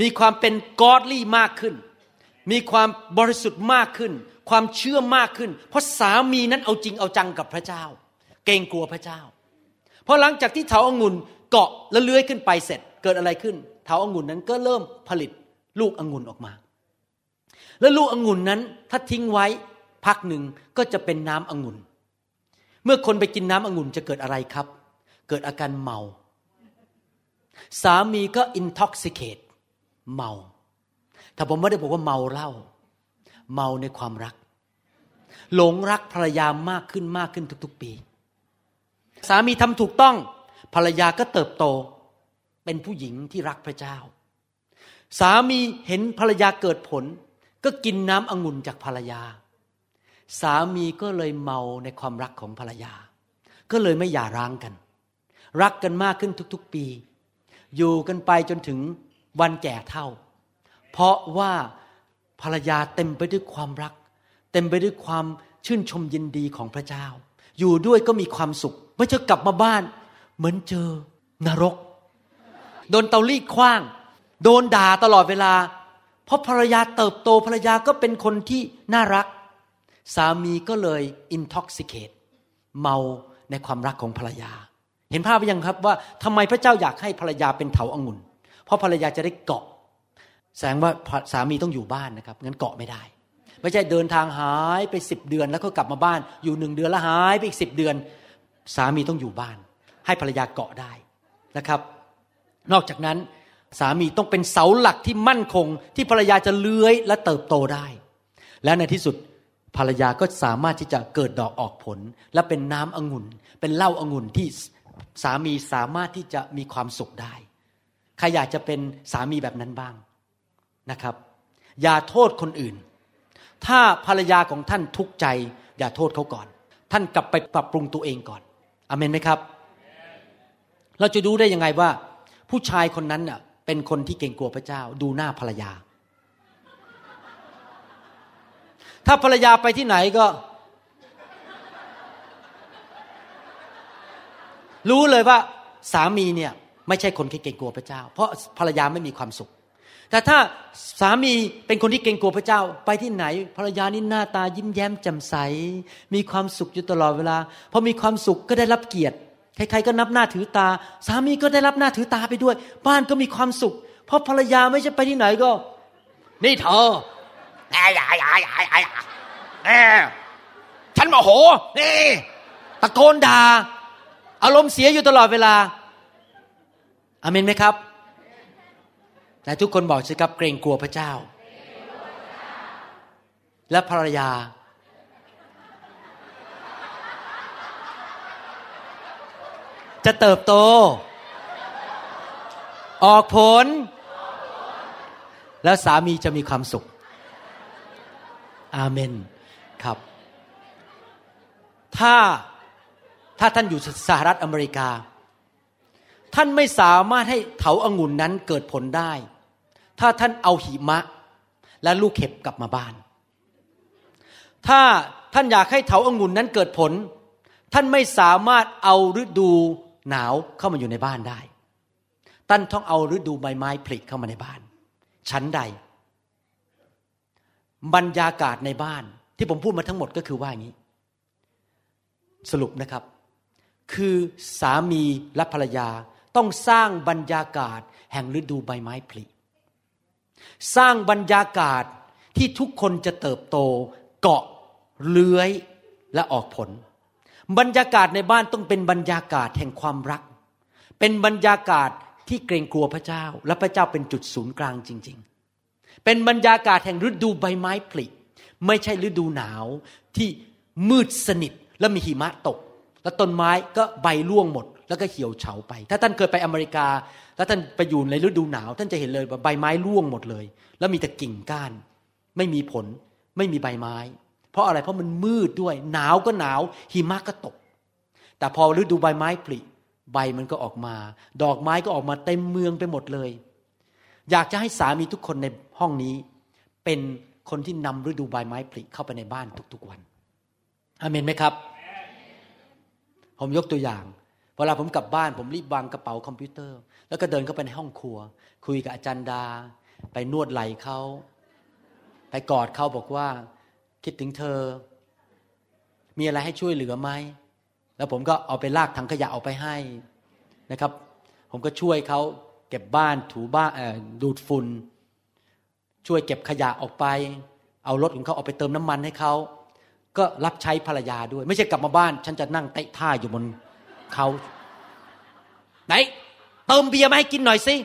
มีความเป็นกอดลี่มากขึ้น มีความบริสุทธิ์มากขึ้น ความเชื่อมากขึ้น เพราะสามีนั้นเอาจริงเอาจังกับพระเจ้า เกรงกลัวพระเจ้าพอหลังจากที่เถาอางุ่นเกาะและเลื้อยขึ้นไปเสร็จเกิดอะไรขึ้น เถาอางุ่นนั้นก็เริ่มผลิตลูกองุ่นออกมา แล้วลูกองุ่นนั้นถ้าทิ้งไว้พักหนึ่งก็จะเป็นน้ำองุ่น เมื่อคนไปกินน้ำองุ่นจะเกิดอะไรครับ เกิดอาการเมา สามีก็ intoxicate เมา แต่ผมไม่ได้บอกว่าเมาเหล้าเมาในความรัก หลงรักภรรยามากขึ้นมากขึ้นทุก ๆ ปี สามีทำถูกต้อง ภรรยาก็เติบโต เป็นผู้หญิงที่รักพระเจ้า สามีเห็นภรรยาเกิดผล ก็กินน้ำองุ่นจากภรรยา สามีก็เลยเมาในความรักของภรรยา ก็เลยไม่หย่าร้างกัน รักกันมากขึ้นทุก ๆ ปี อยู่กันไปจนถึง วันแก่เท่า เพราะว่าภรรยาเต็มไปด้วยความรัก เต็มไปด้วยความชื่นชมยินดีของพระเจ้า อยู่ด้วยก็มีความสุขเมื่อจะกลับมาบ้าน เหมือนเจอนรก โดนเตารีดคว้าง โดนด่าตลอดเวลา เพราะภรรยาเติบโตภรรยาก็เป็นคนที่น่ารัก สามีก็เลยอินท็อกซิเคตเมาในความรักของภรรยา เห็นภาพไหมยังครับว่าทำไมพระเจ้าอยากให้ภรรยาเป็นเถาอางุ่น เพราะภรรยาจะได้เกาะ แสดงว่าสามีต้องอยู่บ้านนะครับงั้นเกาะไม่ได้ ไม่ใช่เดินทางหายไปสิบเดือน แล้วก็กลับมาบ้านอยู่หนึ่งเดือนแล้วหายไปอีกสิบเดือน สามีต้องอยู่บ้าน ให้ภรรยาเกาะได้นะครับ นอกจากนั้นสามีต้องเป็นเสาหลักที่มั่นคง ที่ภรรยาจะเลื้อยและเติบโตได้ และในที่สุดภรรยาก็สามารถที่จะเกิดดอกออกผล และเป็นน้ำองุ่น เป็นเหล้าองุ่นที่สามีสามารถที่จะมีความสุขได้ ใครอยากจะเป็นสามีแบบนั้นบ้างนะครับ อย่าโทษคนอื่น ถ้าภรรยาของท่านทุกข์ใจ อย่าโทษเขาก่อน ท่านกลับไปปรับปรุงตัวเองก่อนอเมนไหมครับ เราจะดูได้ยังไงว่า ผู้ชายคนนั้นน่ะเป็นคนที่เก่งกลัวพระเจ้า ดูหน้าภรรยา ถ้าภรรยาไปที่ไหนก็ รู้เลยว่าสามีเนี่ย ไม่ใช่คนที่เกรงกลัวพระเจ้า เพราะภรรยาไม่มีความสุข แต่ถ้าสามีเป็นคนที่เกรงกลัวพระเจ้า ไปที่ไหนภรรยานี่หน้าตายิ้มแย้มแจ่มใส มีความสุขอยู่ตลอดเวลาพอมีความสุขก็ได้รับเกียรติใครๆก็นับหน้าถือตา สามีก็ได้รับหน้าถือตาไปด้วย บ้านก็มีความสุข เพราะภรรยาไม่ใช่ไปที่ไหนก็ นี่เธอแอ่ยายายายายแฉันโมโหนี่ตะโกนด่าอารมณ์เสียอยู่ตลอดเวลา อเมนไหมครับแต่ทุกคนบอกสิครับเกรงกลัวพระเจ้า และภรรยา จะเติบโต ออกผล แล้วสามีจะมีความสุข อาเมนครับ ถ้าถ้าท่านอยู่สหรัฐอเมริกา ท่านไม่สามารถให้เถาอางุ่นนั้นเกิดผลได้ ถ้าท่านเอาหิมะ และลูกเห็บกลับมาบ้าน ถ้าท่านอยากให้เถาอางุ่นนั้นเกิดผล ท่านไม่สามารถเอาฤดูหนาวเข้ามาอยู่ในบ้านได้ ท่านต้องเอาฤดูใบไม้ผลิเข้ามาในบ้าน ชั้นใด บรรยากาศในบ้านที่ผมพูดมาทั้งหมดก็คือว่าอย่างนี้ สรุปนะครับ คือสามีและภรรยา ต้องสร้างบรรยากาศแห่งฤดูใบไม้ผลิ สร้างบรรยากาศที่ทุกคนจะเติบโต เกาะเลื้อยและออกผล บรรยากาศในบ้านต้องเป็นบรรยากาศแห่งความรัก เป็นบรรยากาศที่เกรงกลัวพระเจ้า และพระเจ้าเป็นจุดศูนย์กลางจริง ๆ เป็นบรรยากาศแห่งฤดูใบไม้ผลิ ไม่ใช่ฤดูหนาวที่มืดสนิทและมีหิมะตก และต้นไม้ก็ใบร่วงหมด แล้วก็เหี่ยวเฉาไป ถ้าท่านเคยไปอเมริกา แล้วท่านไปอยู่ในฤดูหนาว ท่านจะเห็นเลยว่าใบไม้ร่วงหมดเลย แล้วมีแต่กิ่งก้าน ไม่มีผล ไม่มีใบไม้ เพราะอะไรเพราะมันมืดด้วย หนาวก็หนาว หิมะก็ตก แต่พอฤดูใบไม้ผลิใบมันก็ออกมา ดอกไม้ก็ออกมาเต็มเมืองไปหมดเลย อยากจะให้สามีทุกคนในห้องนี้ เป็นคนที่นำฤดูใบไม้ผลิเข้าไปในบ้านทุกๆวันอเมนไหมครับ ผมยกตัวอย่าง เวลาผมกลับบ้านผมรีบวางกระเป๋าคอมพิวเตอร์ แล้วก็เดินเข้าไปในห้องครัว คุยกับอาจารย์ดา ไปนวดไหล่เขาไปกอดเขาบอกว่า คิดถึงเธอ มีอะไรให้ช่วยเหลือไหมแล้วผมก็เอาไปลากถังขยะออกไปให้นะครับ ผมก็ช่วยเขาเก็บบ้านถูบ้านดูดฝุ่นช่วยเก็บขยะออกไป เอารถของเขาออกไปเติมน้ำมันให้เขาก็รับใช้ภรรยาด้วย ไม่ใช่กลับมาบ้าน ฉันจะนั่งเตะท่าอยู่บน เขาไหนเติมเบียร์มาให้กินหน่อยสิ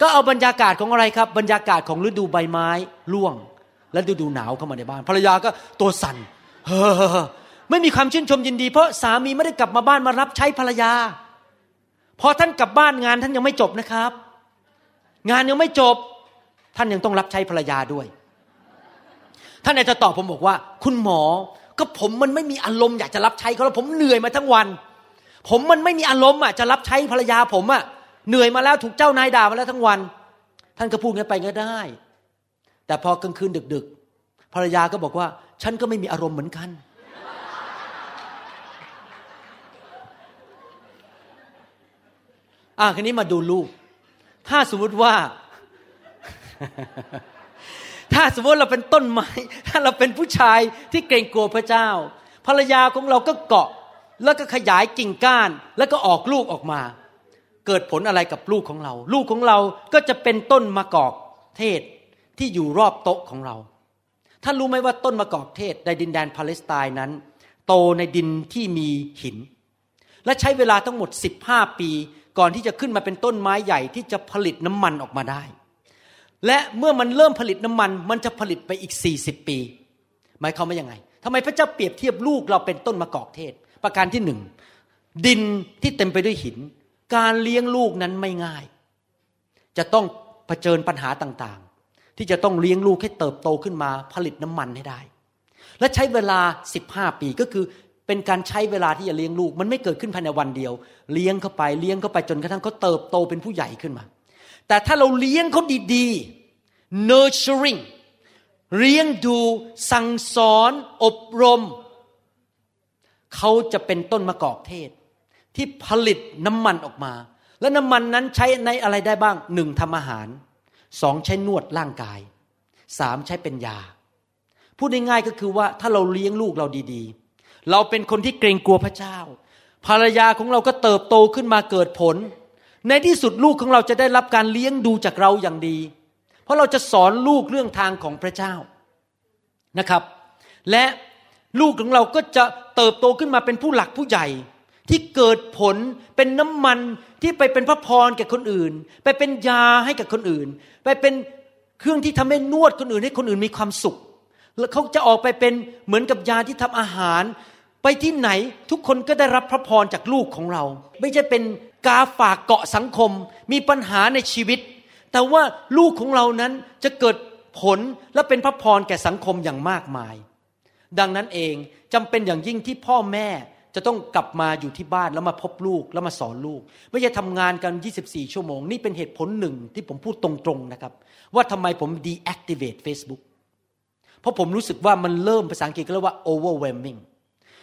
ก็เอาบรรยากาศของอะไรครับ บรรยากาศของฤดูใบไม้ร่วง และฤดูหนาวเข้ามาในบ้าน ภรรยาก็ตัวสั่นเฮ้อไม่มีความชื่นชมยินดี เพราะสามีไม่ได้กลับมาบ้านมารับใช้ภรรยา พอท่านกลับบ้านงานท่านยังไม่จบนะครับ งานยังไม่จบ ท่านยังต้องรับใช้ภรรยาด้วย ท่านอาจจะตอบผมบอกว่า คุณหมอก็ผมมันไม่มีอารมณ์อยากจะรับใช้เขาแล้วผมเหนื่อยมาทั้งวัน ผมมันไม่มีอารมณ์อะจะรับใช้ภรรยาผมอะเหนื่อยมาแล้วถูกเจ้านายด่ามาแล้วทั้งวัน ท่านก็พูดงั้นไปก็ได้ แต่พอกลางคืนดึก ๆ ภรรยาก็บอกว่า ฉันก็ไม่มีอารมณ์เหมือนกัน อะคันนี้มาดูลูก ถ้าสมมติว่า ถ้าสมมติเราเป็นต้นไม้ ถ้าเราเป็นผู้ชายที่เกรงกลัวพระเจ้า ภรรยาของเราก็เกาะ แล้วก็ขยายกิ่งก้าน แล้วก็ออกลูกออกมา เกิดผลอะไรกับลูกของเรา ลูกของเราก็จะเป็นต้นมะกอกเทศที่อยู่รอบโต๊ะของเราท่านรู้ไหมว่าต้นมะกอกเทศในดินแดนปาเลสไตน์นั้น โตในดินที่มีหิน และใช้เวลาทั้งหมด 15 ปี ก่อนที่จะขึ้นมาเป็นต้นไม้ใหญ่ที่จะผลิตน้ำมันออกมาได้ และเมื่อมันเริ่มผลิตน้ำมัน มันจะผลิตไปอีก 40 ปี หมายความว่ายังไงทำไมพระเจ้าเปรียบเทียบลูกเราเป็นต้นมะกอกเทศ ประการที่หนึ่งดินที่เต็มไปด้วยหิน การเลี้ยงลูกนั้นไม่ง่าย จะต้องเผชิญปัญหาต่างๆ ที่จะต้องเลี้ยงลูกให้เติบโตขึ้นมาผลิตน้ำมันให้ได้ และใช้เวลา 15 ปีก็คือเป็นการใช้เวลาที่จะเลี้ยงลูก มันไม่เกิดขึ้นภายในวันเดียว เลี้ยงเข้าไปเลี้ยงเข้าไปจนกระทั่งเขาเติบโตเป็นผู้ใหญ่ขึ้นมา แต่ถ้าเราเลี้ยงเขาดีๆ nurturing เลี้ยงดูสั่งสอน อบรม เขาจะเป็นต้นมะกอกเทศ ที่ผลิตน้ำมันออกมา และน้ำมันนั้นใช้ในอะไรได้บ้างหนึ่งทำอาหารสองใช้นวดร่างกายสามใช้เป็นยา พูดง่ายๆก็คือว่าถ้าเราเลี้ยงลูกเราดีๆ เราเป็นคนที่เกรงกลัวพระเจ้า ภรรยาของเราก็เติบโตขึ้นมาเกิดผล ในที่สุดลูกของเราจะได้รับการเลี้ยงดูจากเราอย่างดี เพราะเราจะสอนลูกเรื่องทางของพระเจ้านะครับ และ ลูกของเราก็จะเติบโตขึ้นมาเป็นผู้หลักผู้ใหญ่ ที่เกิดผลเป็นน้ำมันที่ไปเป็นพระพรแก่คนอื่น ไปเป็นยาให้กับคนอื่น ไปเป็นเครื่องที่ทำให้นวดคนอื่นให้คนอื่นมีความสุข แล้วเขาจะออกไปเป็นเหมือนกับยาที่ทำอาหาร ไปที่ไหนทุกคนก็ได้รับพระพรจากลูกของเรา ไม่ใช่เป็นกาฝากเกาะสังคม มีปัญหาในชีวิต แต่ว่าลูกของเรานั้นจะเกิดผลและเป็นพระพรแก่สังคมอย่างมากมาย ดังนั้นเองจำเป็นอย่างยิ่งที่พ่อแม่จะต้องกลับมาอยู่ที่บ้านแล้วมาพบลูกแล้วมาสอนลูก ไม่ใช่ทำงานกัน 24 ชั่วโมง นี่เป็นเหตุผลหนึ่งที่ผมพูดตรงๆนะครับ ว่าทำไมผม deactivate Facebook เพราะผมรู้สึกว่ามันเริ่มภาษาอังกฤษก็เรียกว่า overwhelming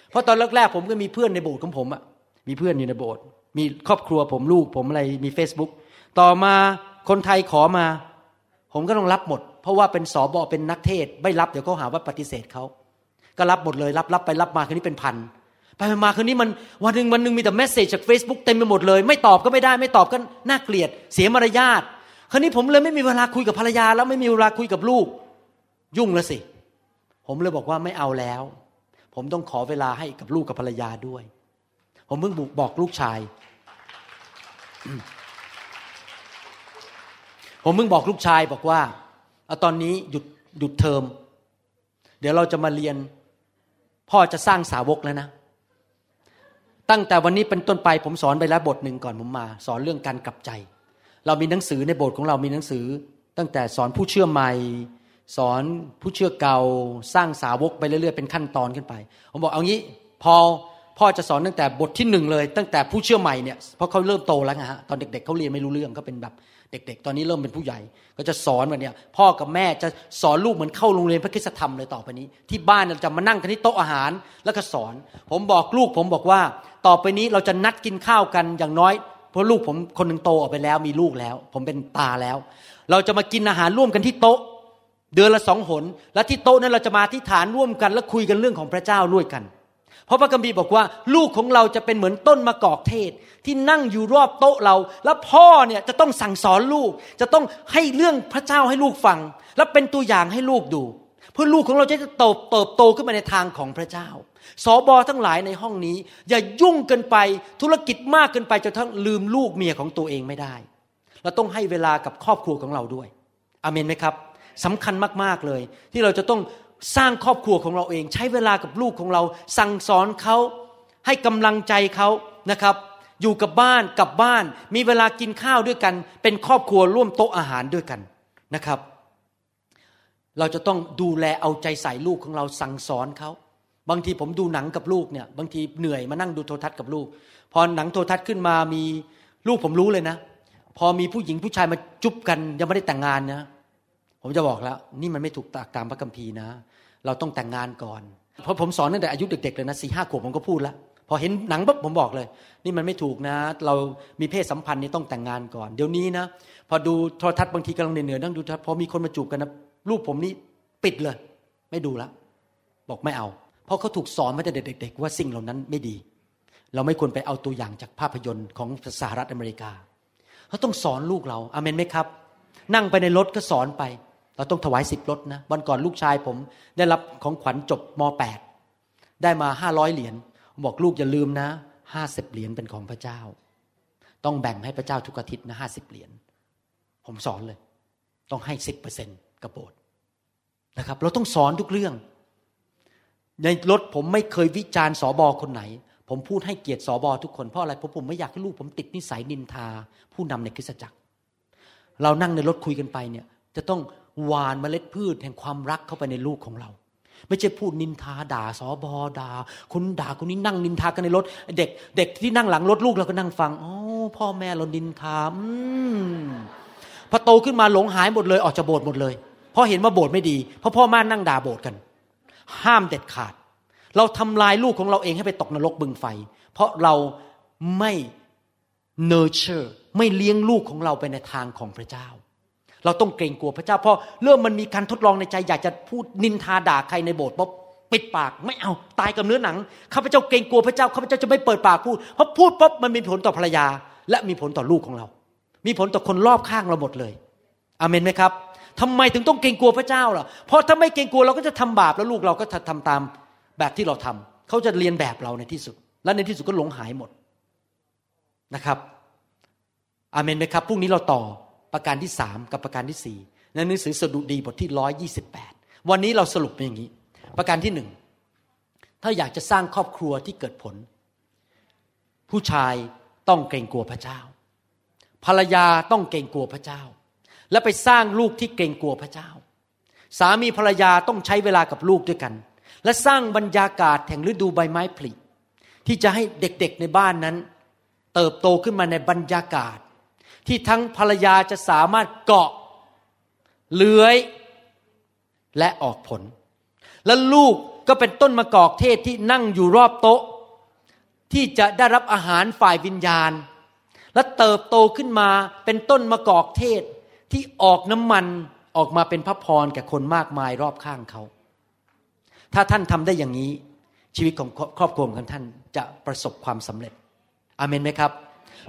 เพราะตอนแรกๆผมก็มีเพื่อนในโบสถ์ของผมอะมีเพื่อนอยู่ในโบสถ์มีครอบครัวผมลูกผมอะไรมี Facebook ต่อมาคนไทยขอมา ผมก็ต้องรับหมด เพราะว่าเป็นสอบอเป็นนักเทศไม่รับเดี๋ยวเขาหาว่าปฏิเสธเขา ก็รับหมดเลยรับรับไปรับมาคืนนี้เป็นพันไปมาคืนนี้มันวันหนึ่งวันหนึ่งมีแต่เมสเซจจาก Facebook เต็มไปหมดเลย ไม่ตอบก็ไม่ได้ไม่ตอบก็น่าเกลียด เสียมารยาทคืนนี้ผมเลยไม่มีเวลาคุยกับภรรยา แล้วไม่มีเวลาคุยกับลูก ยุ่งแล้วสิ ผมเลยบอกว่าไม่เอาแล้ว ผมต้องขอเวลาให้กับลูกกับภรรยาด้วย ผมเพิ่งบอกลูกชาย ผมเพิ่งบอกลูกชายบอกว่าเอาตอนนี้หยุดหยุดเทอม เดี๋ยวเราจะมาเรียน พ่อจะสร้างสาวกแล้วนะ ตั้งแต่วันนี้เป็นต้นไปผมสอนไปแล้วบทหนึ่งก่อนผมมา สอนเรื่องการกลับใจ เรามีหนังสือในโบสถ์ของเรามีหนังสือ ตั้งแต่สอนผู้เชื่อใหม่ สอนผู้เชื่อเก่า สร้างสาวกไปเรื่อยๆเป็นขั้นตอนขึ้นไป ผมบอกเอางี้พอพ่อจะสอนตั้งแต่บทที่หนึ่งเลย ตั้งแต่ผู้เชื่อใหม่เนี่ยเพราะเขาเริ่มโตแล้วไงฮะตอนเด็ก ๆเขาเรียนไม่รู้เรื่องก็เป็นแบบ เด็ก ๆ ตอนนี้เริ่มเป็นผู้ใหญ่ ก็จะสอนแบบเนี้ยพ่อกับแม่จะสอนลูกเหมือนเข้าโรงเรียนพระคุณธรรมเลยต่อไปนี้ ที่บ้านเราจะมานั่งกันที่โต๊ะอาหารแล้วก็สอน ผมบอกลูกผมบอกว่า ต่อไปนี้เราจะนัดกินข้าวกันอย่างน้อย เพราะลูกผมคนหนึ่งโตออกไปแล้วมีลูกแล้ว ผมเป็นตาแล้ว เราจะมากินอาหารร่วมกันที่โต๊ะเดือนละสองหน และที่โต๊ะนั้นเราจะมาที่ฐานร่วมกัน และคุยกันเรื่องของพระเจ้าด้วยกัน ราะพระคัมภีร์บอกว่า ลูกของเราจะเป็นเหมือนต้นมะกอกเทศ ที่นั่งอยู่รอบโต๊ะเรา แล้วพ่อเนี่ยจะต้องสั่งสอนลูก จะต้องให้เรื่องพระเจ้าให้ลูกฟัง และเป็นตัวอย่างให้ลูกดู เพื่อลูกของเราจะเติบเติบโตขึ้นมาในทางของพระเจ้าสอบอทั้งหลายในห้องนี้ อย่ายุ่งเกินไปธุรกิจมากเกินไปจนทั้งลืมลูกเมียของตัวเองไม่ได้เราต้องให้เวลากับครอบครัวของเราด้วยอเมนไหมครับสำคัญมากๆเลย ที่เราจะต้อง สร้างครอบครัวของเราเอง ใช้เวลากับลูกของเรา สั่งสอนเขาให้กำลังใจเขานะครับ อยู่กับบ้านกับบ้าน มีเวลากินข้าวด้วยกัน เป็นครอบครัวร่วมโต๊ะอาหารด้วยกันนะครับ เราจะต้องดูแลเอาใจใส่ลูกของเราสั่งสอนเขาบางทีผมดูหนังกับลูกเนี่ย บางทีเหนื่อยมานั่งดูโทรทัศน์กับลูก พอหนังโทรทัศน์ขึ้นมามีลูกผมรู้เลยนะ พอมีผู้หญิงผู้ชายมาจุบกันยังไม่ได้แต่งงานนะ ผมจะบอกแล้ว นี่มันไม่ถูกตามพระคัมภีร์นะ เราต้องแต่งงานก่อน เพราะผมสอนตั้งแต่อายุเด็กๆเลยนะสี่ห้าขวบผมก็พูดแล้วพอเห็นหนังปุ๊บผมบอกเลย นี่มันไม่ถูกนะ เรามีเพศสัมพันธ์นี่ต้องแต่งงานก่อน เดี๋ยวนี้นะ พอดูโทรทัศน์บางทีกำลังเหนื่อยๆนั่งดูโทรทัศน์พอมีคนมาจูบกันนะลูกผมนี่ปิดเลย ไม่ดูละบอกไม่เอา เพราะเขาถูกสอนมาแต่เด็ก ๆ ว่าสิ่งเหล่านั้นไม่ดี เราไม่ควรไปเอาตัวอย่างจากภาพยนตร์ของสหรัฐอเมริกาเราต้องสอนลูกเราอาเมนไหมครับ นั่งไปในรถก็สอนไป เราต้องถวายสิบรถนะวันก่อนลูกชายผมได้รับของขวัญจบม .8 ได้มาห้าร้อยเหรียญบอกลูกอย่าลืมนะห้าสิบเหรียญเป็นของพระเจ้า ต้องแบ่งให้พระเจ้าทุกอาทิตย์นะห้าสิบเหรียญผมสอนเลย ต้องให้สิบเปอร์เซ็นต์กระโบดนะครับ เราต้องสอนทุกเรื่อง ในรถผมไม่เคยวิจารณ์สอบอคนไหน ผมพูดให้เกียรติสอบอทุกคนเพราะอะไรเพราะผมไม่อยากให้ลูกผมติดนิสัยนินทา ผู้นำในคริสตจักร เรานั่งในรถคุยกันไปเนี่ย จะต้อง หวานเมล็ดพืชแห่งความรักเข้าไปในลูกของเรา ไม่ใช่พูดนินทาด่าสอบอด่าคุณด่าคนนี้นั่งนินทากันในรถเด็ก เด็กที่นั่งหลังรถลูกเราก็นั่งฟังอ๋อพ่อแม่เรานินทาอืมพอโตขึ้นมาหลงหายหมดเลยออกจากโบสถ์หมดเลยเพราะเห็นว่าโบสถ์ไม่ดีเพราะพ่อแม่นั่งด่าโบสถ์กัน ห้ามเด็ดขาด เราทำลายลูกของเราเองให้ไปตกนรกบึงไฟ เพราะเราไม่เนเชอร์ไม่เลี้ยงลูกของเราไปในทางของพระเจ้า เราต้องเกรงกลัวพระเจ้าเพราะเรื่องมันมีการทดลองในใจอยากจะพูดนินทาด่าใครในโบสถ์ปุ๊บปิดปากไม่เอาตายกับเนื้อหนังข้าพเจ้าเกรงกลัวพระเจ้าข้าพเจ้าจะไม่เปิดปากพูดเพราะพูดปุ๊บมันมีผลต่อภรรยา และมีผลต่อลูกของเรา มีผลต่อคนรอบข้างเราหมดเลยอเมนไหมครับทำไมถึงต้องเกรงกลัวพระเจ้าล่ะ เพราะถ้าไม่เกรงกลัวเราก็จะทำบาปแล้วลูกเราก็ทำตามแบบที่เราทำเขาจะเรียนแบบเราในที่สุด และในที่สุดก็หลงหายหมดนะครับ อาเมนไหมครับพรุ่งนี้เราต่อ ประการที่สามกับประการที่สี่ในหนังสือสดุดีบทที่ร้อยยี่สิบแปดวันนี้เราสรุปเป็นอย่างนี้ ประการที่หนึ่งถ้าอยากจะสร้างครอบครัวที่เกิดผล ผู้ชายต้องเกรงกลัวพระเจ้า ภรรยาต้องเกรงกลัวพระเจ้า และไปสร้างลูกที่เกรงกลัวพระเจ้า สามีภรรยาต้องใช้เวลากับลูกด้วยกัน และสร้างบรรยากาศแห่งฤดูใบไม้ผลิที่จะให้เด็กๆในบ้านนั้น เติบโตขึ้นมาในบรรยากาศ ที่ทั้งภรรยาจะสามารถเกาะเลื้อยและออกผล และลูกก็เป็นต้นมะกอกเทศที่นั่งอยู่รอบโต๊ะ ที่จะได้รับอาหารฝ่ายวิญญาณ และเติบโตขึ้นมาเป็นต้นมะกอกเทศที่ออกน้ำมันออกมาเป็นพระพรแก่คนมากมายรอบข้างเขา ถ้าท่านทำได้อย่างนี้ชีวิตของครอบครัวของท่านจะประสบความสำเร็จอเมนไหมครับ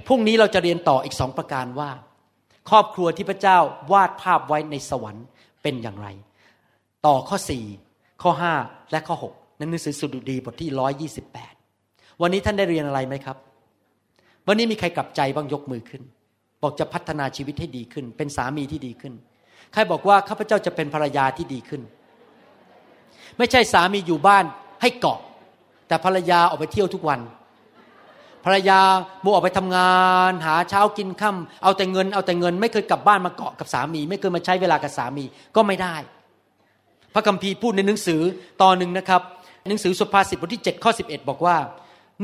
พรุ่งนี้เราจะเรียนต่ออีกสองประการว่า ครอบครัวที่พระเจ้าวาดภาพไว้ในสวรรค์เป็นอย่างไร ต่อข้อสี่ข้อห้าและข้อหกในหนังสือสุดุดีบทที่ร้อยยี่สิบแปดวันนี้ท่านได้เรียนอะไรไหมครับ วันนี้มีใครกลับใจบ้างยกมือขึ้น บอกจะพัฒนาชีวิตให้ดีขึ้น เป็นสามีที่ดีขึ้น ใครบอกว่าข้าพเจ้าจะเป็นภรรยาที่ดีขึ้น ไม่ใช่สามีอยู่บ้านให้เกาะ แต่ภรรยาออกไปเที่ยวทุกวัน ภรรยาโมออกไปทำงาน หาเช้ากินค่าเอาแต่เงินเอาแต่เงิน ไม่เคยกลับบ้านมาเกาะกับสามี ไม่เคยมาใช้เวลากับสามีก็ไม่ได้ พระคัมภีร์พูดในหนังสือตอนหนึ่งนะครับ หนังสือสุภาษิตบทที่7ข้อ11 บอกว่า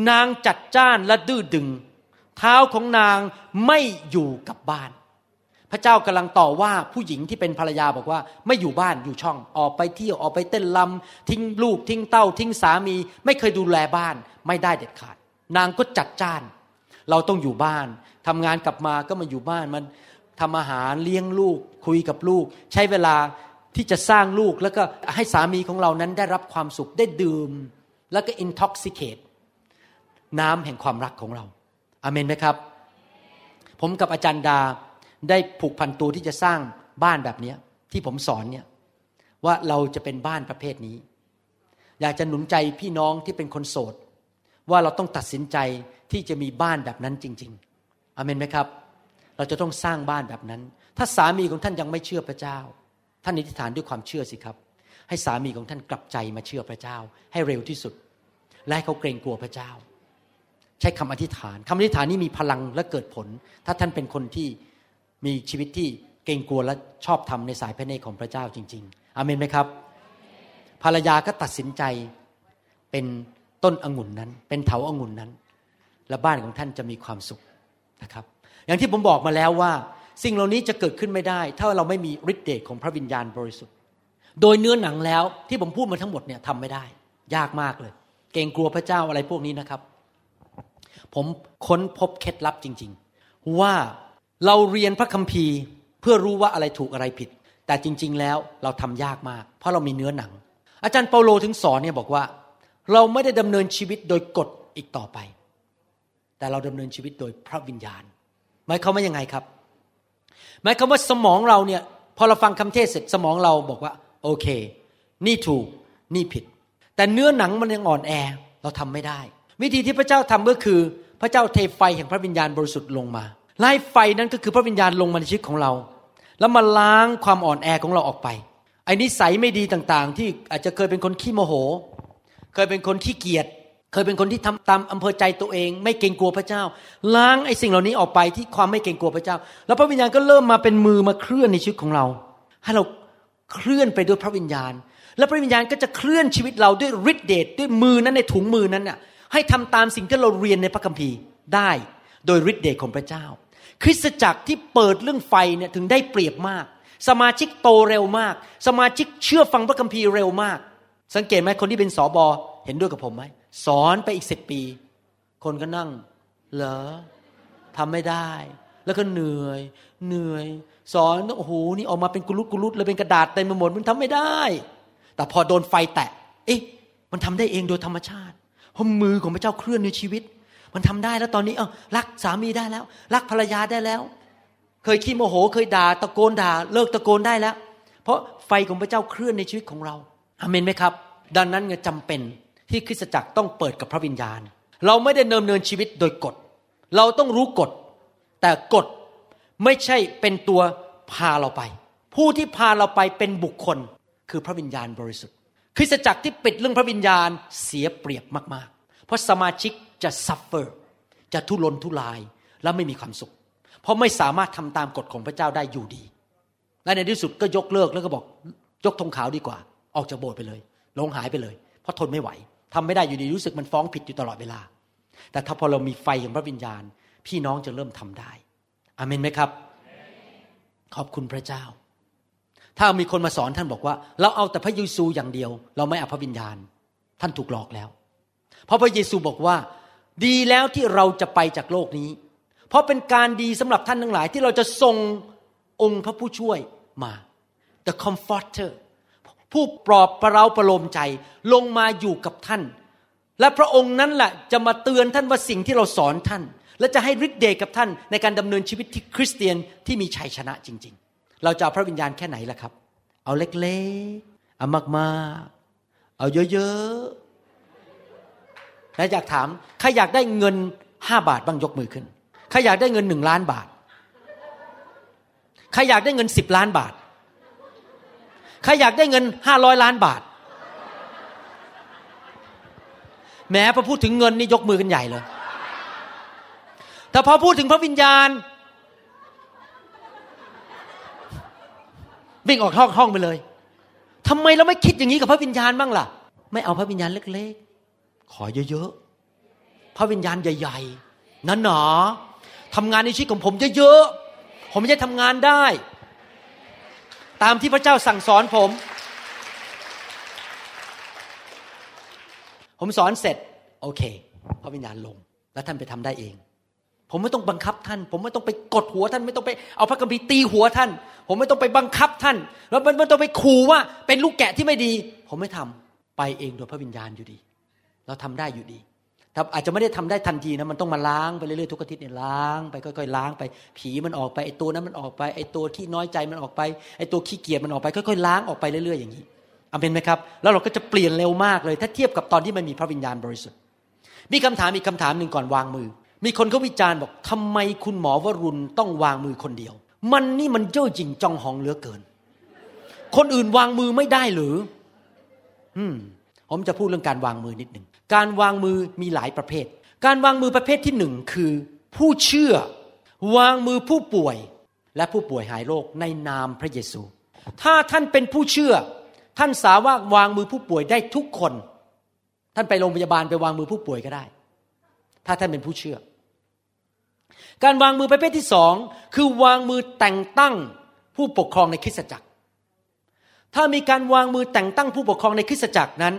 นางจัดจ้านและดื้อดึง เท้าของนางไม่อยู่กับบ้าน พระเจ้ากำลังต่อว่าผู้หญิงที่เป็นภรรยาบอกว่า ไม่อยู่บ้านอยู่ช่องออกไปเที่ยวออกไปเต้นลำทิ้งลูกทิ้งเต้าทิ้งสามี ไม่เคยดูแลบ้านไม่ได้เด็ดขาด นางก็จัดจ้าน เราต้องอยู่บ้านทำงานกลับมาก็มาอยู่บ้านมันทำอาหารเลี้ยงลูก คุยกับลูก ใช้เวลาที่จะสร้างลูกแล้วก็ให้สามีของเรานั้นได้รับความสุขได้ดื่ม แล้วก็ intoxicate น้ำแห่งความรักของเราอาเมนไหมครับ ผมกับอาจารย์ดาได้ผูกพันตัวที่จะสร้างบ้านแบบนี้ที่ผมสอนเนี่ยว่าเราจะเป็นบ้านประเภทนี้ อยากจะหนุนใจพี่น้องที่เป็นคนโสด ว่าเราต้องตัดสินใจที่จะมีบ้านแบบนั้นจริง ๆอเมนไหมครับ เราจะต้องสร้างบ้านแบบนั้น ถ้าสามีของท่านยังไม่เชื่อพระเจ้า ท่านอธิษฐานด้วยความเชื่อสิครับ ให้สามีของท่านกลับใจมาเชื่อพระเจ้า ให้เร็วที่สุด และให้เขาเกรงกลัวพระเจ้า ใช้คำอธิษฐานคำอธิษฐานนี้มีพลังและเกิดผล ถ้าท่านเป็นคนที่มีชีวิตที่เกรงกลัวและชอบทำในสายพระเนตรของพระเจ้าจริง ๆอเมนไหมครับ ภรรยาก็ตัดสินใจเป็น ต้นองุ่นนั้น เป็นเถาองุ่นนั้น และบ้านของท่านจะมีความสุขนะครับ อย่างที่ผมบอกมาแล้วว่า สิ่งเหล่านี้จะเกิดขึ้นไม่ได้ ถ้าเราไม่มีฤทธิ์เดชของพระวิญญาณบริสุทธิ์ โดยเนื้อหนังแล้วที่ผมพูดมาทั้งหมดเนี่ยทำไม่ได้ ยากมากเลย เกรงกลัวพระเจ้าอะไรพวกนี้นะครับ ผมค้นพบเคล็ดลับจริง ๆ ว่าเราเรียนพระคัมภีร์เพื่อรู้ว่าอะไรถูกอะไรผิด แต่จริง ๆ แล้วเราทำยากมาก เพราะเรามีเนื้อหนัง อาจารย์เปาโลถึงสอนเนี่ยบอกว่า เราไม่ได้ดำเนินชีวิตโดยกฎอีกต่อไป แต่เราดำเนินชีวิตโดยพระวิญญาณ หมายความว่ายังไงครับ หมายความว่าสมองเราเนี่ยพอเราฟังคำเทศเสร็จสมองเราบอกว่า โอเค นี่ถูกนี่ผิด แต่เนื้อหนังมันยังอ่อนแอเราทำไม่ได้ วิธีที่พระเจ้าทำก็คือ พระเจ้าเทไฟแห่งพระวิญญาณบริสุทธิ์ลงมาไล่ไฟนั้นก็คือพระวิญญาณลงมาในชีวิตของเรา แล้วมาล้างความอ่อนแอของเราออกไปไอ้นิสัยไม่ดีต่างๆ ที่อาจจะเคยเป็นคนขี้โมโห เคยเป็นคนขี้เกียจเคยเป็นคนที่ทำตามอำเภอใจตัวเอง ไม่เกรงกลัวพระเจ้า ล้างไอ้สิ่งเหล่านี้ออกไปที่ความไม่เกรงกลัวพระเจ้า แล้วพระวิญญาณก็เริ่มมาเป็นมือมาเคลื่อนในชีวิตของเรา ให้เราเคลื่อนไปด้วยพระวิญญาณ และพระวิญญาณก็จะเคลื่อนชีวิตเราด้วยฤทธิเดชด้วยมือนั้นในถุงมือนั้นน่ะให้ทำตามสิ่งที่เราเรียนในพระคัมภีร์ได้โดยฤทธิเดชของพระเจ้า คริสตจักรที่เปิดเรื่องไฟเนี่ยถึงได้เปรียบมาก สมาชิกโตเร็วมาก สมาชิกเชื่อฟังพระคัมภีร์เร็วมาก สังเกตไหมคนที่เป็นสอบอเห็นด้วยกับผมไหมสอนไปอีกสิบปี คนก็นั่ง เหรอทำไม่ได้ แล้วก็เหนื่อย เหนื่อย สอนโอ้โหนี่ออกมาเป็นกุลุตกุลุตเลยเป็นกระดาษเต็มไปหมดมันทำไม่ได้ แต่พอโดนไฟแตะ เอ๊ะ มันทำได้เองโดยธรรมชาติเพราะมือของพระเจ้าเคลื่อนในชีวิต มันทำได้แล้วตอนนี้เออรักสามีได้แล้ว รักภรรยาได้แล้ว เคยขี้โมโห เคยด่าตะโกนด่า เลิกตะโกนได้แล้ว เพราะไฟของพระเจ้าเคลื่อนในชีวิตของเรา อเมนไหมครับ ดังนั้นจึงจำเป็นที่คริสตจักรต้องเปิดกับพระวิญญาณ เราไม่ได้เนิมเนินชีวิตโดยกฎ เราต้องรู้กฎ แต่กฎไม่ใช่เป็นตัวพาเราไป ผู้ที่พาเราไปเป็นบุคคลคือพระวิญญาณบริสุทธิ์ คริสตจักรที่ปิดเรื่องพระวิญญาณเสียเปรียบมาก ๆ เพราะสมาชิกจะ suffer จะทุรนทุรายและไม่มีความสุข เพราะไม่สามารถทำตามกฎของพระเจ้าได้อยู่ดี และในที่สุดก็ยกเลิกแล้วก็บอกยกธงขาวดีกว่า ออกจากโบสถ์ไปเลย ลงหายไปเลย เพราะทนไม่ไหวทำไม่ได้อยู่ดีรู้สึกมันฟ้องผิดอยู่ตลอดเวลา แต่ถ้าพอเรามีไฟของพระวิญญาณ พี่น้องจะเริ่มทำได้อเมนไหมครับ ขอบคุณพระเจ้า ถ้ามีคนมาสอนท่านบอกว่า เราเอาแต่พระเยซูอย่างเดียว เราไม่เอาพระวิญญาณ ท่านถูกหลอกแล้ว เพราะพระเยซูบอกว่า ดีแล้วที่เราจะไปจากโลกนี้ เพราะเป็นการดีสำหรับท่านทั้งหลายที่เราจะส่งองค์พระผู้ช่วยมา the comforter ผู้ปลอบประเราประโลมใจลงมาอยู่กับท่าน และพระองค์นั้นแหละจะมาเตือนท่านว่าสิ่งที่เราสอนท่าน และจะให้ฤทธิ์เดชกับท่านในการดำเนินชีวิตที่คริสเตียนที่มีชัยชนะจริง ๆ เราจะเอาพระวิญญาณแค่ไหนล่ะครับ เอาเล็กๆเอามากๆ เอาเยอะๆและอยากถามใครอยากได้เงินห้าบาทบ้างยกมือขึ้นใครอยากได้เงินหนึ่งล้านบาทใครอยากได้เงินสิบล้านบาท ใครอยากได้เงินห้าร้อยล้านบาท แม้พอพูดถึงเงินนี่ยกมือกันใหญ่เลย แต่พอพูดถึงพระวิญญาณ วิ่งออกห้องห้องไปเลยทำไมเราไม่คิดอย่างนี้กับพระวิญญาณบ้างล่ะ ไม่เอาพระวิญญาณเล็กๆ ขอเยอะๆ พระวิญญาณใหญ่ ๆ นั่นหนอทำงานในชีวิตของผมเยอะๆ ผมจะทำงานได้ ตามที่พระเจ้าสั่งสอนผม ผมสอนเสร็จ โอเคพระวิญญาณลง แล้วท่านไปทำได้เอง ผมไม่ต้องบังคับท่าน ผมไม่ต้องไปกดหัวท่าน ไม่ต้องไปเอาพระคัมภีร์ตีหัวท่าน ผมไม่ต้องไปบังคับท่าน แล้วไม่ต้องไปขู่ว่าเป็นลูกแกะที่ไม่ดี ผมไม่ทำไปเองโดยพระวิญญาณอยู่ดี เราทำได้อยู่ดี ถ้าอาจจะไม่ได้ทำได้ทันทีนะมันต้องมาล้างไปเรื่อยๆทุกอาทิตย์เนี่ยล้างไปค่อยๆล้างไป ผีมันออกไปไอ้ตัวนั้นมันออกไปไอ้ตัวที่น้อยใจมันออกไปไอ้ตัวขี้เกียจมันออกไปค่อยๆล้างออกไปเรื่อยๆอย่างนี้อเมนไหมครับ แล้วเราก็จะเปลี่ยนเร็วมากเลย ถ้าเทียบกับตอนที่มันมีพระวิญญาณบริสุทธิ์ มีคำถามอีกคำถามหนึ่งก่อนวางมือ มีคนเขาวิจารณ์บอกทำไมคุณหมอวรุณต้องวางมือคนเดียว มันนี่มันเจ้าจริงจองหองเหลือเกิน คนอื่นวางมือไม่ได้หรือ อืมผมจะพูดเรื่องการวางมือนิดหนึ่ง การวางมือมีหลายประเภท การวางมือประเภทที่หนึ่งคือ ผู้เชื่อ วางมือผู้ป่วย และผู้ป่วยหายโรคในนามพระเยซู ถ้าท่านเป็นผู้เชื่อ ท่านสามารถวางมือผู้ป่วยได้ทุกคน ท่านไปโรงพยาบาลไปวางมือผู้ป่วยก็ได้ ถ้าท่านเป็นผู้เชื่อ การวางมือประเภทที่สองคือวางมือแต่งตั้งผู้ปกครองในคริสตจักร ถ้ามีการวางมือแต่งตั้งผู้ปกครองในคริสตจักรนั้น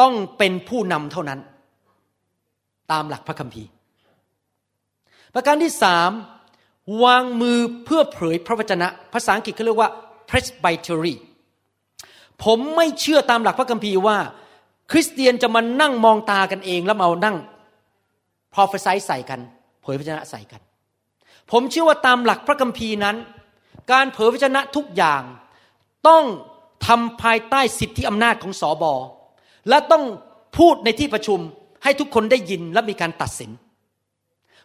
ต้องเป็นผู้นำเท่านั้น ตามหลักพระคัมภีร์ ประการที่สามวางมือเพื่อเผยพระวจนะ ภาษาอังกฤษเขาเรียกว่า presbytery ผมไม่เชื่อตามหลักพระคัมภีร์ว่า คริสเตียนจะมานั่งมองตากันเองแล้วมานั่ง prophesy ใส่กัน เผยพระวจนะใส่กัน ผมเชื่อว่าตามหลักพระคัมภีร์นั้น การเผยพระวจนะทุกอย่าง ต้องทำภายใต้สิทธิอำนาจของสอบอ และต้องพูดในที่ประชุมให้ทุกคนได้ยินและมีการตัดสิน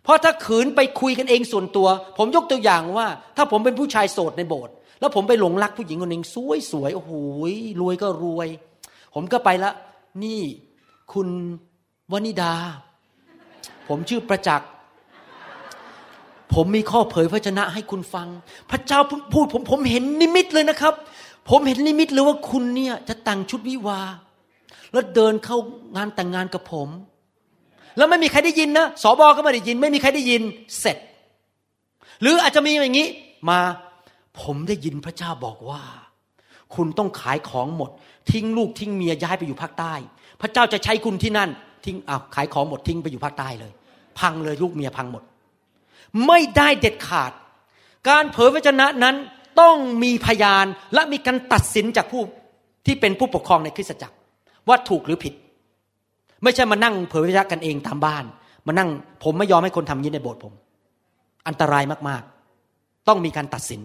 เพราะถ้าขืนไปคุยกันเองส่วนตัว ผมยกตัวอย่างว่า ถ้าผมเป็นผู้ชายโสดในโบสถ์แล้วผมไปหลงรักผู้หญิงคนหนึ่งสวยสวยโอ้โหรวยก็รวย ผมก็ไปละนี่คุณวนิดา ผมชื่อประจักษ์ผมมีข้อเผยพระชนะให้คุณฟัง พระเจ้าพูดผมผมเห็นนิมิตเลยนะครับ ผมเห็นนิมิตเลยว่าคุณเนี่ยจะแต่งชุดวิวา แล้วเดินเข้างานแต่งงานกับผม แล้วไม่มีใครได้ยินนะสอบอก็ไม่ได้ยิน ไม่มีใครได้ยินเสร็จ หรืออาจจะมีอย่างนี้มาผมได้ยินพระเจ้าบอกว่า คุณต้องขายของหมด ทิ้งลูกทิ้งเมียย้ายไปอยู่ภาคใต้ พระเจ้าจะใช้คุณที่นั่น ทิ้งอ้าวขายของหมดทิ้งไปอยู่ภาคใต้เลย พังเลยลูกเมียพังหมด ไม่ได้เด็ดขาด การเผยพระชนะนั้นต้องมีพยานและมีการตัดสินจากผู้ที่เป็นผู้ปกครองในคริสตจักร ว่าถูกหรือผิด ไม่ใช่มานั่งเผยพระชกันเองตามบ้าน มานั่งผมไม่ยอมให้คนทำยี้ในโบสถ์ผม อันตรายมากๆ ต้องมีการตัดสิน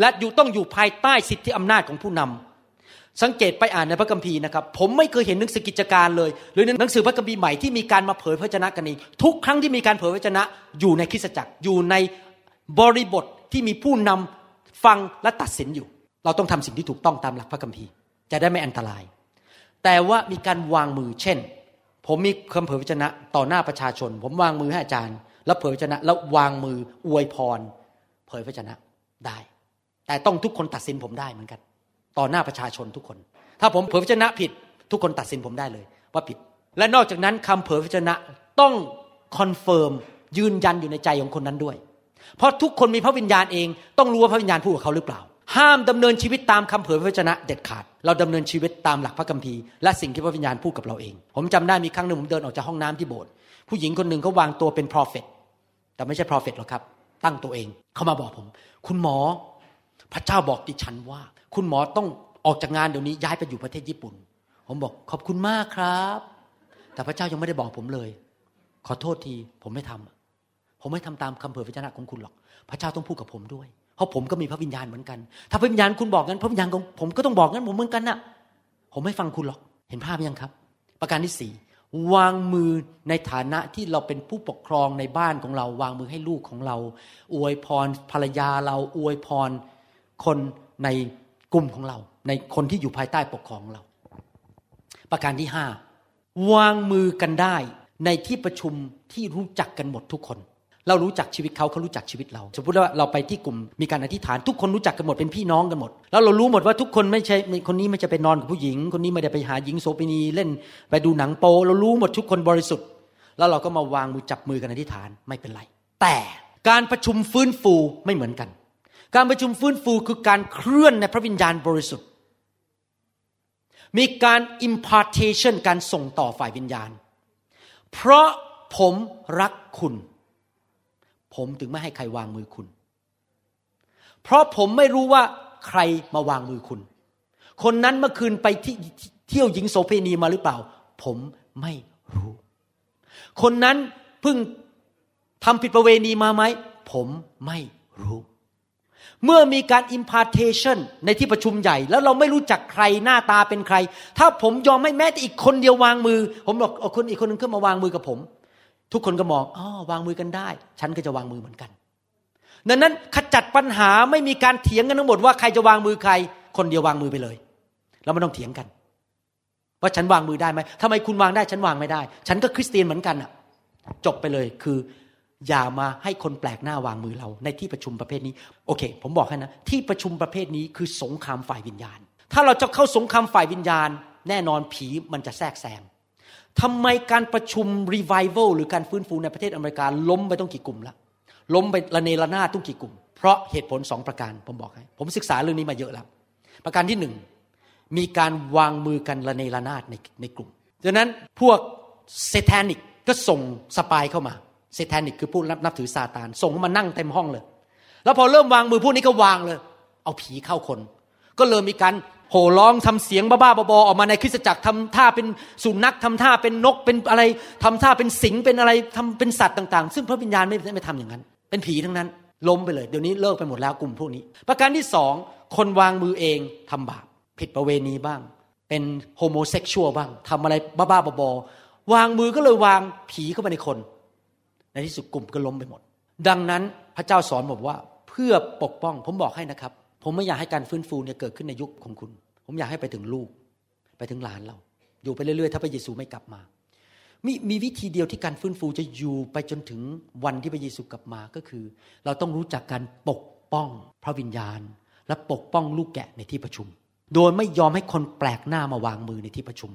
และอยู่ต้องอยู่ภายใต้สิทธิอำนาจของผู้นำสังเกตไปอ่านในพระคัมภีร์นะครับ ผมไม่เคยเห็นหนังสือกิจการเลย หรือหนังสือพระคัมภีร์ใหม่ที่มีการมาเผยพระชนะกันเองทุกครั้งที่มีการเผยพระชนะอยู่ในคริสตจักรอยู่ในบริบทที่มีผู้นำฟังและตัดสินอยู่ เราต้องทำสิ่งที่ถูกต้องตามหลักพระคัมภีร์ จะได้ไม่อันตราย แต่ว่ามีการวางมือเช่น ผมมีคำเผยพระวจนะต่อหน้าประชาชน ผมวางมือให้อาจารย์ แล้วเผยพระวจนะแล้ววางมืออวยพร เผยพระวจนะได้ แต่ต้องทุกคนตัดสินผมได้เหมือนกัน ต่อหน้าประชาชนทุกคน ถ้าผมเผยพระวจนะผิด ทุกคนตัดสินผมได้เลย ว่าผิด และนอกจากนั้นคำเผยพระวจนะต้อง confirm ยืนยันอยู่ในใจของคนนั้นด้วย เพราะทุกคนมีพระวิญญาณเองต้องรู้ว่าพระวิญญาณพูดกับเขาหรือเปล่า ห้ามดำเนินชีวิตตามคำเผยพระวจนะเด็ดขาด เราดำเนินชีวิตตามหลักพระคัมภีร์และสิ่งที่พระวิญญาณพูดกับเราเอง ผมจำได้มีครั้งหนึ่งผมเดินออกจากห้องน้ำที่โบสถ์ผู้หญิงคนหนึ่งเขาวางตัวเป็นพรอเฟตแต่ไม่ใช่พรอเฟตหรอกครับ ตั้งตัวเองเขามาบอกผม คุณหมอ พระเจ้าบอกดิฉันว่า คุณหมอต้องออกจากงานเดี๋ยวนี้ย้ายไปอยู่ประเทศญี่ปุ่น ผมบอกขอบคุณมากครับ แต่พระเจ้ายังไม่ได้บอกผมเลย ขอโทษทีผมไม่ทำผมไม่ทำตามคำเผยพระชนะของคุณหรอก พระเจ้าต้องพูดกับผมด้วย เพราะผมก็มีพระวิญญาณเหมือนกัน ถ้าพระวิญญาณคุณบอกงั้นพระวิญญาณของผมก็ต้องบอกงั้นผมเหมือนกันนะ่ะ ผมไม่ฟังคุณหรอก เห็นภาพยังครับ ประการที่สี่วางมือในฐานะที่เราเป็นผู้ปกครองในบ้านของเรา วางมือให้ลูกของเรา อวยพรภรรยาเราอวยพรคนในกลุ่มของเรา ในคนที่อยู่ภายใต้ปกครองเรา ประการที่ห้าวางมือกันได้ในที่ประชุมที่รู้จักกันหมดทุกคน เรารู้จักชีวิตเขาเขารู้จักชีวิตเราสมมติว่าเราไปที่กลุ่มมีการอธิษฐานทุกคนรู้จักกันหมดเป็นพี่น้องกันหมด แล้วเรารู้หมดว่าทุกคนไม่ใช่คนนี้ไม่จะไปนอนกับผู้หญิง คนนี้ไม่ได้ไปหาหญิงโสเภณีเล่นไปดูหนังโป เรารู้หมดทุกคนบริสุทธิ์ แล้วเราก็มาวางมือจับมือกันอธิษฐานไม่เป็นไร แต่การประชุมฟื้นฟูไม่เหมือนกัน การประชุมฟื้นฟูคือการเคลื่อนในพระวิญญาณบริสุทธิ์ มีการ impartation การส่งต่อฝ่ายวิญญาณ เพราะผมรักคุณ ผมถึงไม่ให้ใครวางมือคุณ เพราะผมไม่รู้ว่าใครมาวางมือคุณ คนนั้นเมื่อคืนไปที่เที่ยวหญิงโสเพณีมาหรือเปล่า ผมไม่รู้ คนนั้นเพิ่งทำผิดประเวณีมาไหม ผมไม่รู้ เมื่อมีการ impartation ในที่ประชุมใหญ่ แล้วเราไม่รู้จักใครหน้าตาเป็นใคร ถ้าผมยอมให้แม้แต่อีกคนเดียววางมือ ผมบอกเอาคนอีกคนนึงขึ้นมาวางมือกับผม ทุกคนก็มองอ๋อวางมือกันได้ ฉันก็จะวางมือเหมือนกัน ดังนั้นขจัดปัญหาไม่มีการเถียงกันทั้งหมดว่าใครจะวางมือใคร คนเดียววางมือไปเลยแล้วไม่ต้องเถียงกัน ว่าฉันวางมือได้ไหมทำไมคุณวางได้ ฉันวางไม่ได้ ฉันก็คริสเตียนเหมือนกันอะจบไปเลยคือ อย่ามาให้คนแปลกหน้าวางมือเรา ในที่ประชุมประเภทนี้ โอเค ผมบอกให้นะ ที่ประชุมประเภทนี้คือสงครามฝ่ายวิญญาณ ถ้าเราจะเข้าสงครามฝ่ายวิญญาณ แน่นอนผีมันจะแทรกแซง ทำไมการประชุมรีไวเวลหรือการฟื้นฟูในประเทศอเมริกาล้มไปต้องกี่กลุ่มละล้มไประเนระนาดต้องกี่กลุ่ม เพราะเหตุผลสองประการผมบอกให้ ผมศึกษาเรื่องนี้มาเยอะแล้ว ประการที่หนึ่งมีการวางมือกันระเนระนาดในในกลุ่มดังนั้นพวกเซทานิกก็ส่งสปายเข้ามาเซทานิกคือผู้นับนับถือซาตาน ส่งมานั่งเต็มห้องเลย แล้วพอเริ่มวางมือพวกนี้ก็วางเลย เอาผีเข้าคน ก็เริ่มมีการ โห่ร้องทำเสียงบ้าๆบอๆออกมาในคริสตจักรทำท่าเป็นสุนัขทำท่าเป็นนกเป็นอะไรทำท่าเป็นสิงเป็นอะไรทำเป็นสัตว์ต่างๆ ซึ่งพระวิญญาณไม่ไม่ทำอย่างนั้น เป็นผีทั้งนั้น ล้มไปเลยเดี๋ยวนี้เลิกไปหมดแล้วกลุ่มพวกนี้ ประการที่สองคนวางมือเองทำบาปผิดประเวณีบ้าง เป็น homosexual บ้างทำอะไรบ้าๆบอๆวางมือก็เลยวางผีเข้าไปในคน ในที่สุดกลุ่มก็ล้มไปหมด ดังนั้นพระเจ้าสอนบอกว่าเพื่อปกป้องผมบอกให้นะครับ ผมไม่อยากให้การฟื้นฟูเนี่ยเกิดขึ้นในยุคของคุณ ผมอยากให้ไปถึงลูก ไปถึงหลานเรา อยู่ไปเรื่อยๆ ถ้าพระเยซูไม่กลับมา มีมีวิธีเดียวที่การฟื้นฟูจะอยู่ไปจนถึงวันที่พระเยซูกลับมาก็คือ เราต้องรู้จักการปกป้องพระวิญญาณ และปกป้องลูกแกะในที่ประชุม โดยไม่ยอมให้คนแปลกหน้ามาวางมือในที่ประชุม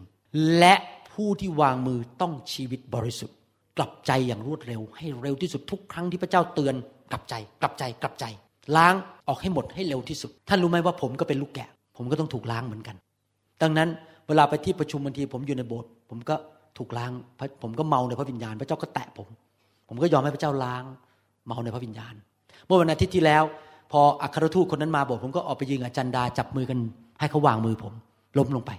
และผู้ที่วางมือต้องชีวิตบริสุทธิ์ กลับใจอย่างรวดเร็ว ให้เร็วที่สุดทุกครั้งที่พระเจ้าเตือน กลับใจ กลับใจกลับใจ ล้างออกให้หมดให้เร็วที่สุด ท่านรู้ไหมว่าผมก็เป็นลูกแกะ ผมก็ต้องถูกล้างเหมือนกัน ดังนั้นเวลาไปที่ประชุมบางทีผมอยู่ในโบสถ์ผมก็ถูกล้างผมก็เมาในพระวิญญาณ พระเจ้าก็แตะผม ผมก็ยอมให้พระเจ้าล้าง เมาในพระวิญญาณ เมื่อวันอาทิตย์ที่แล้ว พออัครทูตคนนั้นมาบอกผมก็ออกไปยืนอาจารย์ดาจับมือกันให้เขาวางมือผมล้มลงไป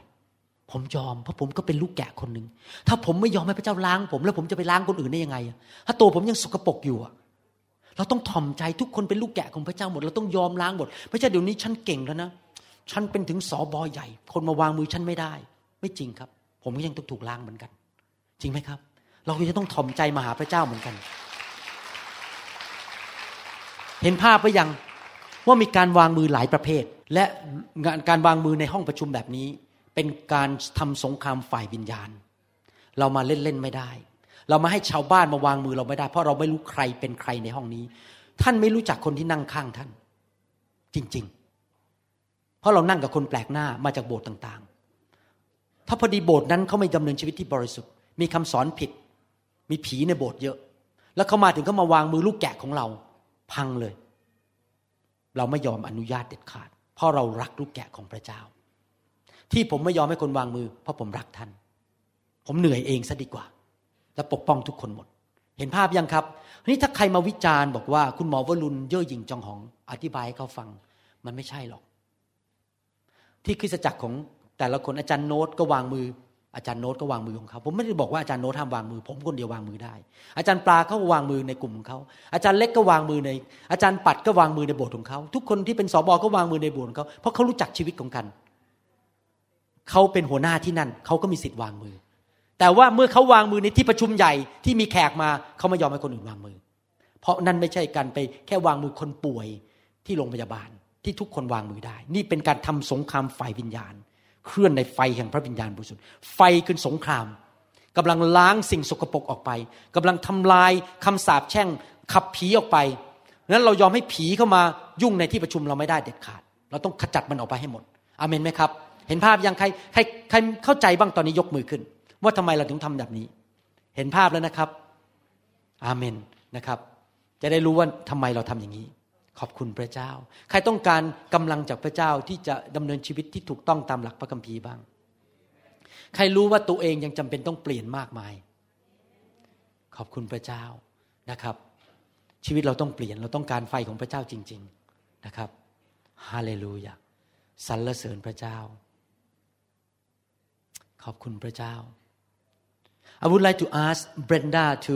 ผมยอมเพราะผมก็เป็นลูกแกะคนหนึ่งถ้าผมไม่ยอมให้พระเจ้าล้างผม แล้วผมจะไปล้างคนอื่นได้ยังไงถ้าตัวผมยังสกปรกอยู่ เราต้องถ่อมใจทุกคนเป็นลูกแกะของพระเจ้าหมด เราต้องยอมล้างหมดไม่ใช่เดี๋ยวนี้ฉันเก่งแล้วนะฉันเป็นถึงสอบอใหญ่ คนมาวางมือฉันไม่ได้ ไม่จริงครับ ผมก็ยังต้องถูกล้างเหมือนกัน จริงไหมครับ เราจะต้องถ่อมใจมาหาพระเจ้าเหมือนกัน เห็นภาพไปยังว่ามีการวางมือหลายประเภท และงานการวางมือในห้องประชุมแบบนี้ เป็นการทำสงครามฝ่ายวิญญาณ เรามาเล่นๆไม่ได้ เรามาให้ชาวบ้านมาวางมือเราไม่ได้ เพราะเราไม่รู้ใครเป็นใครในห้องนี้ ท่านไม่รู้จักคนที่นั่งข้างท่าน จริง ๆ เพราะเรานั่งกับคนแปลกหน้ามาจากโบสถ์ต่างๆ ถ้าพอดีโบสถ์นั้นเขาไม่ดำเนินชีวิตที่บริสุทธิ์ มีคำสอนผิด มีผีในโบสถ์เยอะ แล้วเขามาถึงเขามาวางมือลูกแกะของเรา พังเลย เราไม่ยอมอนุญาตเด็ดขาด เพราะเรารักลูกแกะของพระเจ้า ที่ผมไม่ยอมให้คนวางมือ เพราะผมรักท่าน ผมเหนื่อยเองซะดีกว่า และปกป้องทุกคนหมด เห็นภาพยังครับนี่ถ้าใครมาวิจารณ์บอกว่า คุณหมอวรุณเย่อหยิ่งจองหองอธิบายให้เขาฟัง มันไม่ใช่หรอก ที่คริสตจักรของแต่ละคนอาจารย์โน้ตก็วางมือ อาจารย์โน้ตก็วางมือของเขาผมไม่ได้บอกว่าอาจารย์โน้ตห้ามวางมือ ผมคนเดียววางมือได้ อาจารย์ปลาเขาวางมือในกลุ่มของเขาอาจารย์เล็กก็วางมือใน อาจารย์ปัดก็วางมือในโบสถ์ของเขาทุกคนที่เป็นสอบอก็วางมือในโบสถ์ของเขาเพราะเขารู้จักชีวิตของกันเขาเป็นหัวหน้าที่นั่นเขาก็มีสิทธิ์วางมือ แต่ว่าเมื่อเขาวางมือในที่ประชุมใหญ่ที่มีแขกมาเขาไม่ยอมให้คนอื่นวางมือ เพราะนั่นไม่ใช่การไปแค่วางมือคนป่วยที่โรงพยาบาลที่ทุกคนวางมือได้ นี่เป็นการทำสงครามฝ่ายวิญญาณ เคลื่อนในไฟแห่งพระวิญญาณบริสุทธิ์ไฟคือสงครามกำลังล้างสิ่งสกปรกออกไปกำลังทำลายคำสาปแช่งขับผีออกไปนั้นเรายอมให้ผีเข้ามายุ่งในที่ประชุมเราไม่ได้เด็ดขาด เราต้องขจัดมันออกไปให้หมดอเมนไหมครับ เห็นภาพยังใครใครใครเข้าใจบ้างตอนนี้ยกมือขึ้น ว่าทำไมเราถึงทำแบบนี้ เห็นภาพแล้วนะครับ อาเมนนะครับ จะได้รู้ว่าทำไมเราทำอย่างนี้ ขอบคุณพระเจ้า ใครต้องการกำลังจากพระเจ้าที่จะดำเนินชีวิตที่ถูกต้องตามหลักพระคัมภีร์บ้าง ใครรู้ว่าตัวเองยังจำเป็นต้องเปลี่ยนมากมาย ขอบคุณพระเจ้านะครับ ชีวิตเราต้องเปลี่ยนเราต้องการไฟของพระเจ้าจริง ๆนะครับฮาเลลูยาสรรเสริญพระเจ้า ขอบคุณพระเจ้า I would like to ask Brenda to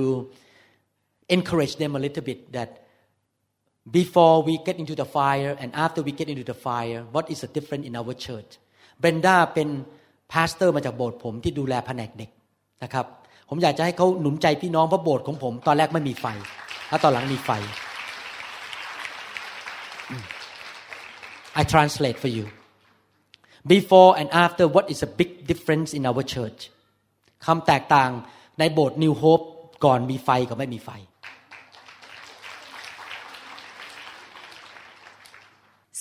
encourage them a little bit that before we get into the fire and after we get into the fire what is the difference in our church Brenda เป็นพาสเตอร์มาจากโบสถ์ผมที่ดูแลแผนกเด็กนะครับ ผมอยากจะให้เขาหนุนใจพี่น้องเพราะโบสถ์ของผม ตอนแรกไม่มีไฟ แล้วตอนหลังมีไฟ I translate for you before and after what is a big difference in our church คำแตกต่างในโบสถ์ New Hope ก่อนมีไฟกับไม่มีไฟ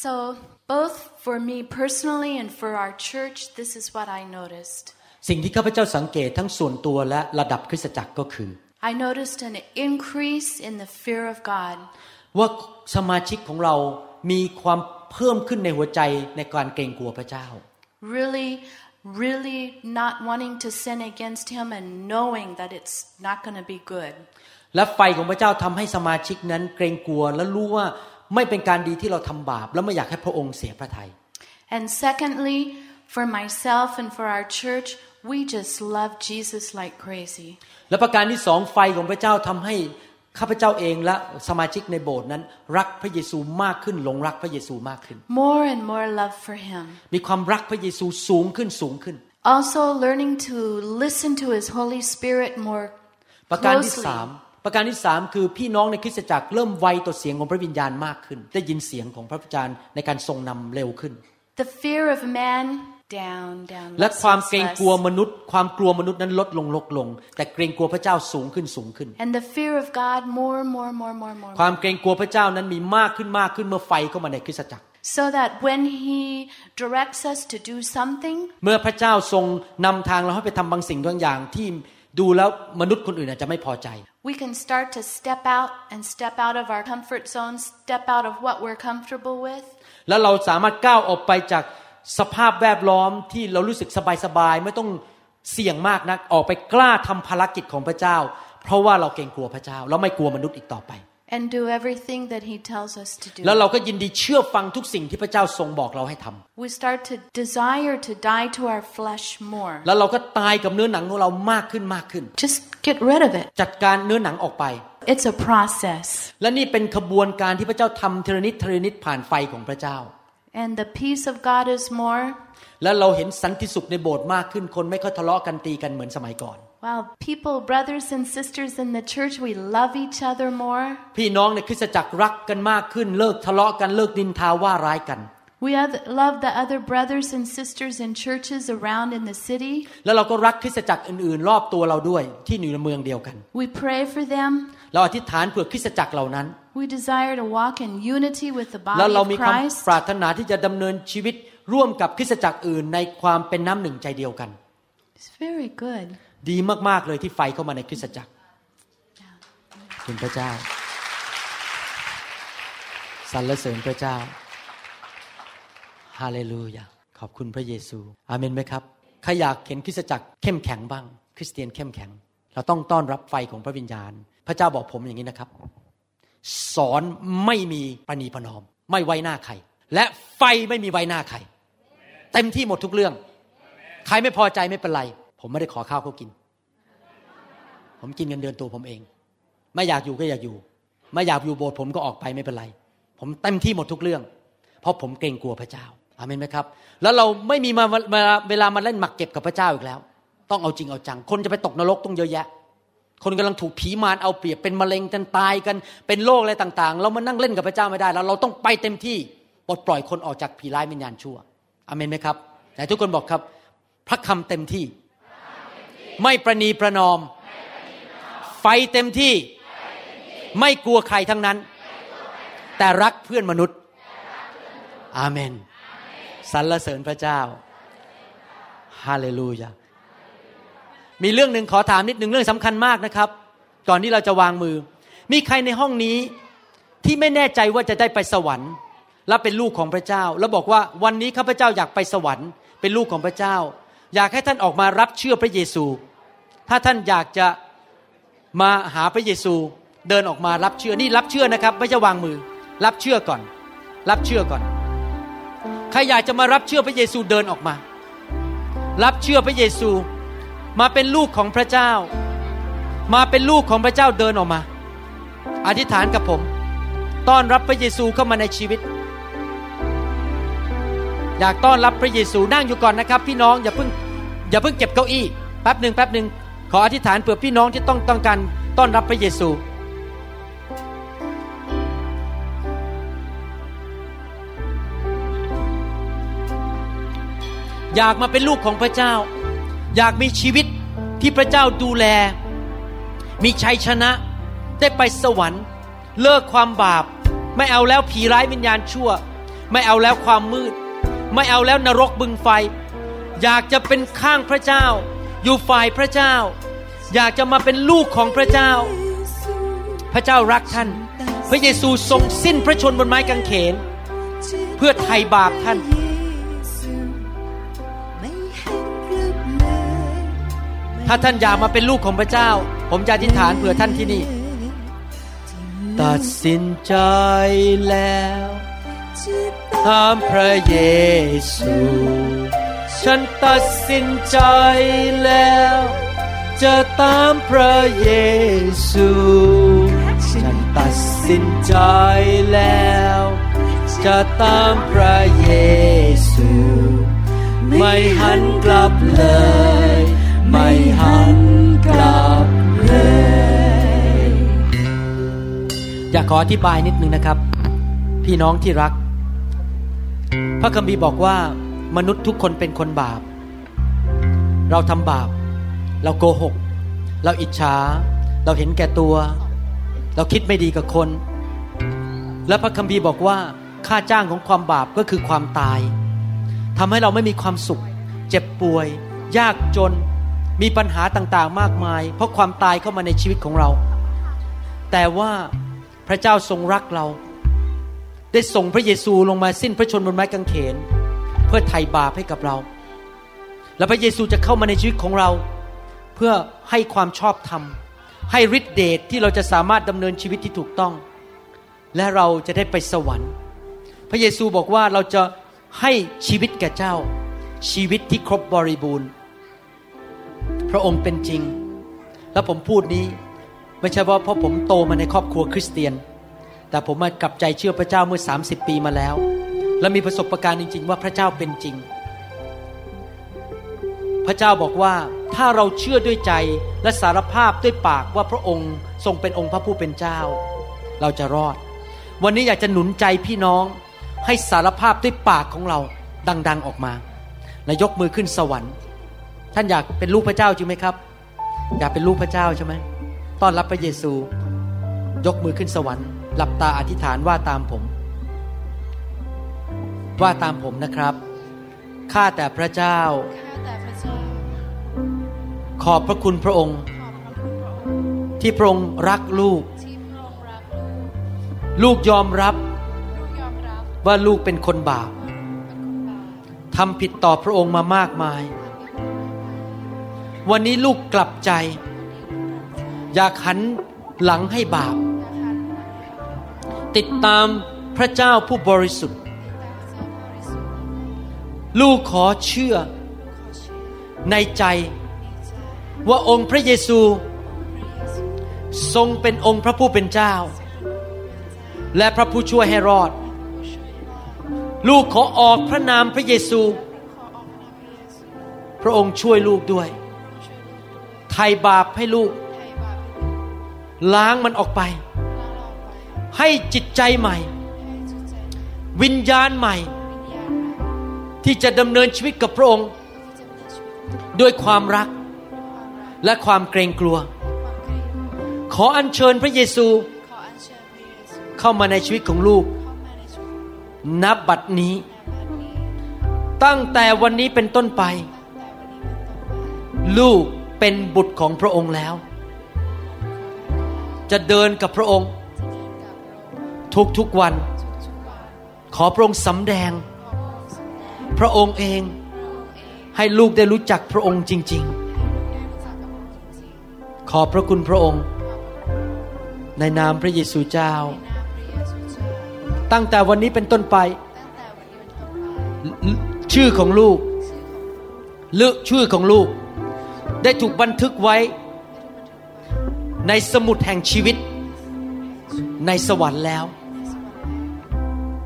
So, both for me personally and for our church, this is what I noticed. สิ่งที่ข้าพเจ้าสังเกตทั้งส่วนตัวและระดับคริสตจักรก็คือ I noticed an increase in the fear of God. ว่าสมาชิกของเรามีความเพิ่มขึ้นในหัวใจในการเกรงกลัวพระเจ้า Really, really not wanting to sin against Him and knowing that it's not going to be good. และไฟของพระเจ้าทำให้สมาชิกนั้นเกรงกลัว และรู้ว่าไม่เป็นการดีที่เราทำบาป และไม่อยากให้พระองค์เสียพระทัย And secondly, for myself and for our church, we just love Jesus like crazy. และประการที่สองไฟของพระเจ้าทำให้ ข้าพเจ้าเองและสมาชิกในโบสถ์นั้น รักพระเยซูมากขึ้นหลงรักพระเยซูมากขึ้น More and more love for Him. มีความรักพระเยซูสูงขึ้นสูงขึ้น Also, learning to listen to His Holy Spirit more ประการที่ closely. สามประการที่สามคือพี่น้องในคริสตจักรเริ่มไวต่อเสียงของพระวิญญาณมากขึ้น ได้ยินเสียงของพระวิญญาณในการทรงนำเร็วขึ้น The fear of man down, down. และ less, ความ less, เกรง less. กลัวมนุษย์ ความกลัวมนุษย์นั้นลดลงลดลง แต่เกรงกลัวพระเจ้าสูงขึ้นสูงขึ้น And the fear of God more, more, more, more, more. ความเกรงกลัวพระเจ้านั้นมีมากขึ้นมากขึ้นเมื่อไฟเข้ามาในคริสตจักร So that when He directs us to do something, เมื่อพระเจ้าทรงนำทางเราให้ไปทำบางสิ่งบางอย่างที่ดูแล้วมนุษย์คนอื่นอาจจะไม่พอใจ we can start to step out and step out of our comfort zone, step out of what we're comfortable with. แล้วเราสามารถก้าวออกไปจาก สภาพแวดล้อมที่เรารู้สึกสบายๆไม่ต้องเสี่ยงมากนักออกไปกล้าทำภารกิจของพระเจ้า เพราะว่าเราเกรงกลัวพระเจ้าแล้วไม่กลัวมนุษย์อีกต่อไป And do everything that He tells us to do. แล้วเราก็ยินดีเชื่อฟังทุกสิ่งที่พระเจ้าทรงบอกเราให้ทำ We start to desire to die to our flesh more. แล้วเราก็ตายกับเนื้อหนังของเรามากขึ้นมากขึ้น Just get rid of it. จัดการเนื้อหนังออกไป It's a process. และนี่เป็นขบวนการที่พระเจ้าทำเทระนิดเทระนิดผ่านไฟของพระเจ้า And the peace of God is more. แล้วเราเห็นสันติสุขในโบสถ์มากขึ้นคนไม่ค่อยทะเลาะกันตีกันเหมือนสมัยก่อน Wow, people, brothers and sisters in the church, we love each other more. พี่น้องในคริสตจักรรักกันมากขึ้นเลิกทะเลาะกันลิกนินทาว่าร้ายกัน We oth- love the other brothers and sisters in churches around in the city. แล้วเราก็รักคริสตจักรอื่นๆ รอบตัวเราด้วยที่อยู่ในเมืองเดียวกัน We pray for them. เราอธิษฐานเผื่อคริสตจักรเหล่านั้น We desire to walk in unity with the แล้ว body เรา of มีความ Christ. ปรารถนาที่จะดำเนินชีวิตร่วมกับคริสตจักรอื่นในความเป็นน้ำหนึ่งใจเดียวกัน It's very good. ดีมาก ๆ เลยที่ไฟเข้ามาในคริสตจักรขอบคุณพระเจ้าสรรเสริญพระเจ้าฮาเลลูยาขอบคุณพระเยซู อาเมนไหมครับใครอยากเห็นคริสตจักรเข้มแข็งบ้าง คริสเตียนเข้มแข็ง เราต้องต้อนรับไฟของพระวิญญาณ พระเจ้าบอกผมอย่างนี้นะครับ สอนไม่มีประนีประนอม ไม่ไว้หน้าใคร และไฟไม่มีไว้หน้าใคร เต็มที่หมดทุกเรื่อง ใครไม่พอใจไม่เป็นไร ผมไม่ได้ขอข้าวเขากิน ผมกินเงินเดือนตัวผมเอง ไม่อยากอยู่ก็อยากอยู่ ไม่อยากอยู่โบสถ์ผมก็ออกไปไม่เป็นไร ผมเต็มที่หมดทุกเรื่อง เพราะผมเกรงกลัวพระเจ้าอาเมนไหมครับ แล้วเราไม่มีมาเวลาเวลามาเล่นหมักเก็บกับพระเจ้าอีกแล้ว ต้องเอาจริงเอาจัง คนจะไปตกนรกต้องเยอะแยะ คนกำลังถูกผีมารเอาเปรียบเป็นมะเร็งกันตายกันเป็นโรคอะไรต่างๆ เรามานั่งเล่นกับพระเจ้าไม่ได้แล้ว เราต้องไปเต็มที่ปลดปล่อยคนออกจากผีร้ายวิญญาณชั่วอเมนไหมครับแต่ทุกคนบอกครับ พระคำเต็มที่ ไม่ประนีประนอม ไฟเต็มที่ ไม่กลัวใครทั้งนั้น แต่รักเพื่อนมนุษย์ อาเมนสรรเสริญพระเจ้า ฮาเลลูยา มีเรื่องหนึ่งขอถามนิดหนึ่งเรื่องสำคัญมากนะครับ ก่อนที่เราจะวางมือ มีใครในห้องนี้ที่ไม่แน่ใจว่าจะได้ไปสวรรค์และเป็นลูกของพระเจ้า แล้วบอกว่าวันนี้ข้าพเจ้าอยากไปสวรรค์ เป็นลูกของพระเจ้า อยากให้ท่านออกมารับเชื่อพระเยซู ถ้าท่านอยากจะมาหาพระเยซู เดินออกมารับเชื่อนี่รับเชื่อนะครับ ไม่ใช่วางมือ รับเชื่อก่อน รับเชื่อก่อนใครอยากจะมารับเชื่อพระเยซูเดินออกมา รับเชื่อพระเยซู มาเป็นลูกของพระเจ้า มาเป็นลูกของพระเจ้าเดินออกมา อธิษฐานกับผม ต้อนรับพระเยซูเข้ามาในชีวิต อยากต้อนรับพระเยซูนั่งอยู่ก่อนนะครับ พี่น้องอย่าเพิ่งอย่าเพิ่งเก็บเก้าอี้แป๊บหนึ่งแป๊บหนึ่งขออธิษฐานเผื่อพี่น้องที่ต้องต้องการต้อนรับพระเยซูอยากมาเป็นลูกของพระเจ้า อยากมีชีวิตที่พระเจ้าดูแล มีชัยชนะ ได้ไปสวรรค์ เลิกความบาป ไม่เอาแล้วผีร้ายวิญญาณชั่ว ไม่เอาแล้วความมืด ไม่เอาแล้วนรกบึงไฟ อยากจะเป็นข้างพระเจ้า อยู่ฝ่ายพระเจ้า อยากจะมาเป็นลูกของพระเจ้า พระเจ้ารักท่าน พระเยซูทรงสิ้นพระชนบนไม้กางเขน เพื่อไถ่บาปท่าน ถ้าท่านอยากมาเป็นลูกของพระเจ้า ผมจะอธิษฐานเผื่อท่านที่นี่ ตัดสินใจแล้วตามพระเยซู ฉันตัดสินใจแล้ว จะตามพระเยซู ฉันตัดสินใจแล้ว จะตามพระเยซู ไม่หันกลับเลย ไม่หันกลับเลยอยากขออธิบายนิดนึงนะครับ พี่น้องที่รัก พระคัมภีร์บอกว่ามนุษย์ทุกคนเป็นคนบาป เราทำบาป เราโกหก เราอิจฉา เราเห็นแก่ตัว เราคิดไม่ดีกับคน และพระคัมภีร์บอกว่าค่าจ้างของความบาปก็คือความตายทำให้เราไม่มีความสุข เจ็บป่วย ยากจน มีปัญหาต่างๆมากมาย เพราะความตายเข้ามาในชีวิตของเรา แต่ว่าพระเจ้าทรงรักเรา ได้ส่งพระเยซูลงมาสิ้นพระชนม์บนไม้กางเขน เพื่อไถ่บาปให้กับเรา และพระเยซูจะเข้ามาในชีวิตของเรา เพื่อให้ความชอบธรรม ให้ฤทธิเดชที่เราจะสามารถดำเนินชีวิตที่ถูกต้อง และเราจะได้ไปสวรรค์ พระเยซูบอกว่าเราจะให้ชีวิตแก่เจ้า ชีวิตที่ครบบริบูรณ์ พระองค์เป็นจริง และผมพูดนี้ ไม่ใช่ว่าเพราะผมโตมาในครอบครัวคริสเตียน แต่ผมมากลับใจเชื่อพระเจ้าเมื่อ 30 ปีมาแล้ว และมีประสบการณ์จริง ๆ ว่าพระเจ้าเป็นจริง พระเจ้าบอกว่าถ้าเราเชื่อด้วยใจและสารภาพด้วยปากว่าพระองค์ทรงเป็นองค์พระผู้เป็นเจ้า เราจะรอด วันนี้อยากจะหนุนใจพี่น้องให้สารภาพด้วยปากของเราดัง ๆออกมาและยกมือขึ้นสวรรค์ ท่านอยากเป็นลูกพระเจ้าจริงไหมครับ อยากเป็นลูกพระเจ้าใช่ไหมต้อนรับพระเยซู ยกมือขึ้นสวรรค์หลับตาอธิษฐานว่าตามผม ว่าตามผมนะครับข้าแต่พระเจ้าข้าแต่พระเจ้าขอบพระคุณพระองค์ขอบพระคุณพระองค์ ที่พระองค์รักลูกที่พระองค์รักลูกลูกยอมรับลูกยอมรับว่าลูกเป็นคนบาปว่าลูกเป็นคนบาปทำผิดต่อพระองค์มามากมาย วันนี้ลูกกลับใจ อยากหันหลังให้บาป ติดตามพระเจ้าผู้บริสุทธิ์ ลูกขอเชื่อในใจว่าองค์พระเยซู ทรงเป็นองค์พระผู้เป็นเจ้า และพระผู้ช่วยให้รอด ลูกขอออกพระนามพระเยซู พระองค์ช่วยลูกด้วย ไถ่บาปให้ลูก ล้างมันออกไป ให้จิตใจใหม่ วิญญาณใหม่ ที่จะดำเนินชีวิตกับพระองค์ ด้วยความรักและความเกรงกลัว ขออัญเชิญพระเยซูเข้ามาในชีวิตของลูก นับบัดนี้ ตั้งแต่วันนี้เป็นต้นไป ลูก เป็นบุตรของพระองค์แล้ว จะเดินกับพระองค์ ทุกทุกวัน ขอพระองค์สำแดง พระองค์เองให้ลูกได้รู้จักพระองค์จริง ๆ ขอบพระคุณพระองค์ ในนามพระเยซูเจ้า ตั้งแต่วันนี้เป็นต้นไป ชื่อของลูกเลือกชื่อของลูก ได้ถูกบันทึกไว้ในสมุดแห่งชีวิต ในสวรรค์แล้ว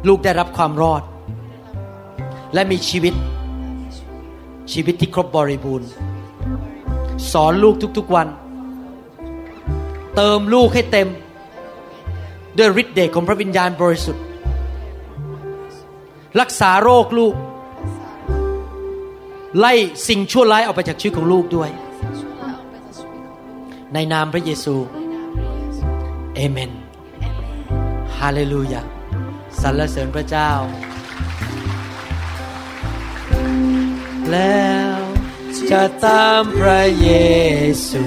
ลูกได้รับความรอด และมีชีวิต ชีวิตที่ครบบริบูรณ์ สอนลูกทุกๆวัน เติมลูกให้เต็ม ด้วยฤทธิ์เดชของพระวิญญาณบริสุทธิ์ รักษาโรคลูก ไล่สิ่งชั่วร้ายออกไปจากชีวิตของลูกด้วย ในนามพระเยซูเอเมนฮาเลลูยาสรรเสริญพระเจ้า แล้วจะตามพระเยซู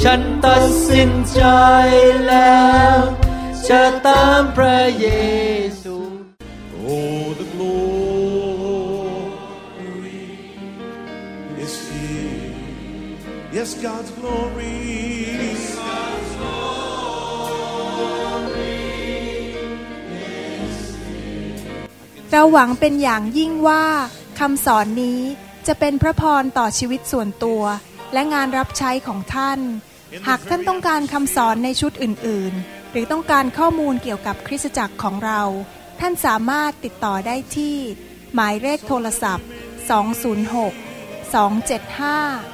ฉันตัดสินใจแล้ว จะตามพระเย Yes, God's glory. เราหวังเป็นอย่างยิ่งว่าคำสอนนี้จะเป็นพระพรต่อชีวิตส่วนตัว และงานรับใช้ของท่าน หากท่านต้องการคำสอนในชุดอื่น ๆ หรือต้องการข้อมูลเกี่ยวกับคริสตจักรของเรา ท่านสามารถติดต่อได้ที่ หมายเลขโทรศัพท์ 206 275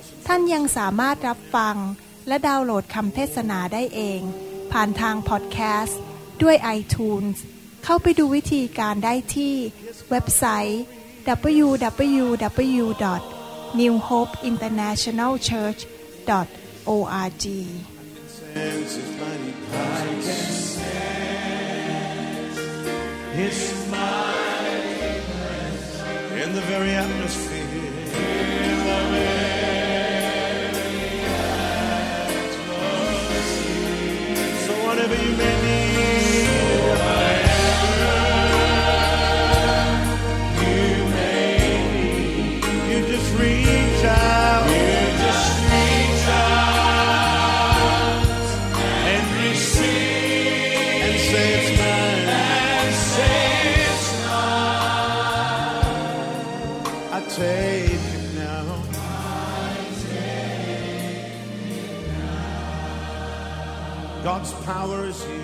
ท่านยังสามารถรับฟัง และดาวน์โหลดคำเทศนาได้เอง ผ่านทางพอดแคสต์ ด้วย iTunes เข้าไปดูวิธีการได้ที่เว็บไซต์ www.newhopeinternationalchurch.org His mind in the very atmosphere. Whatever you God's power is here.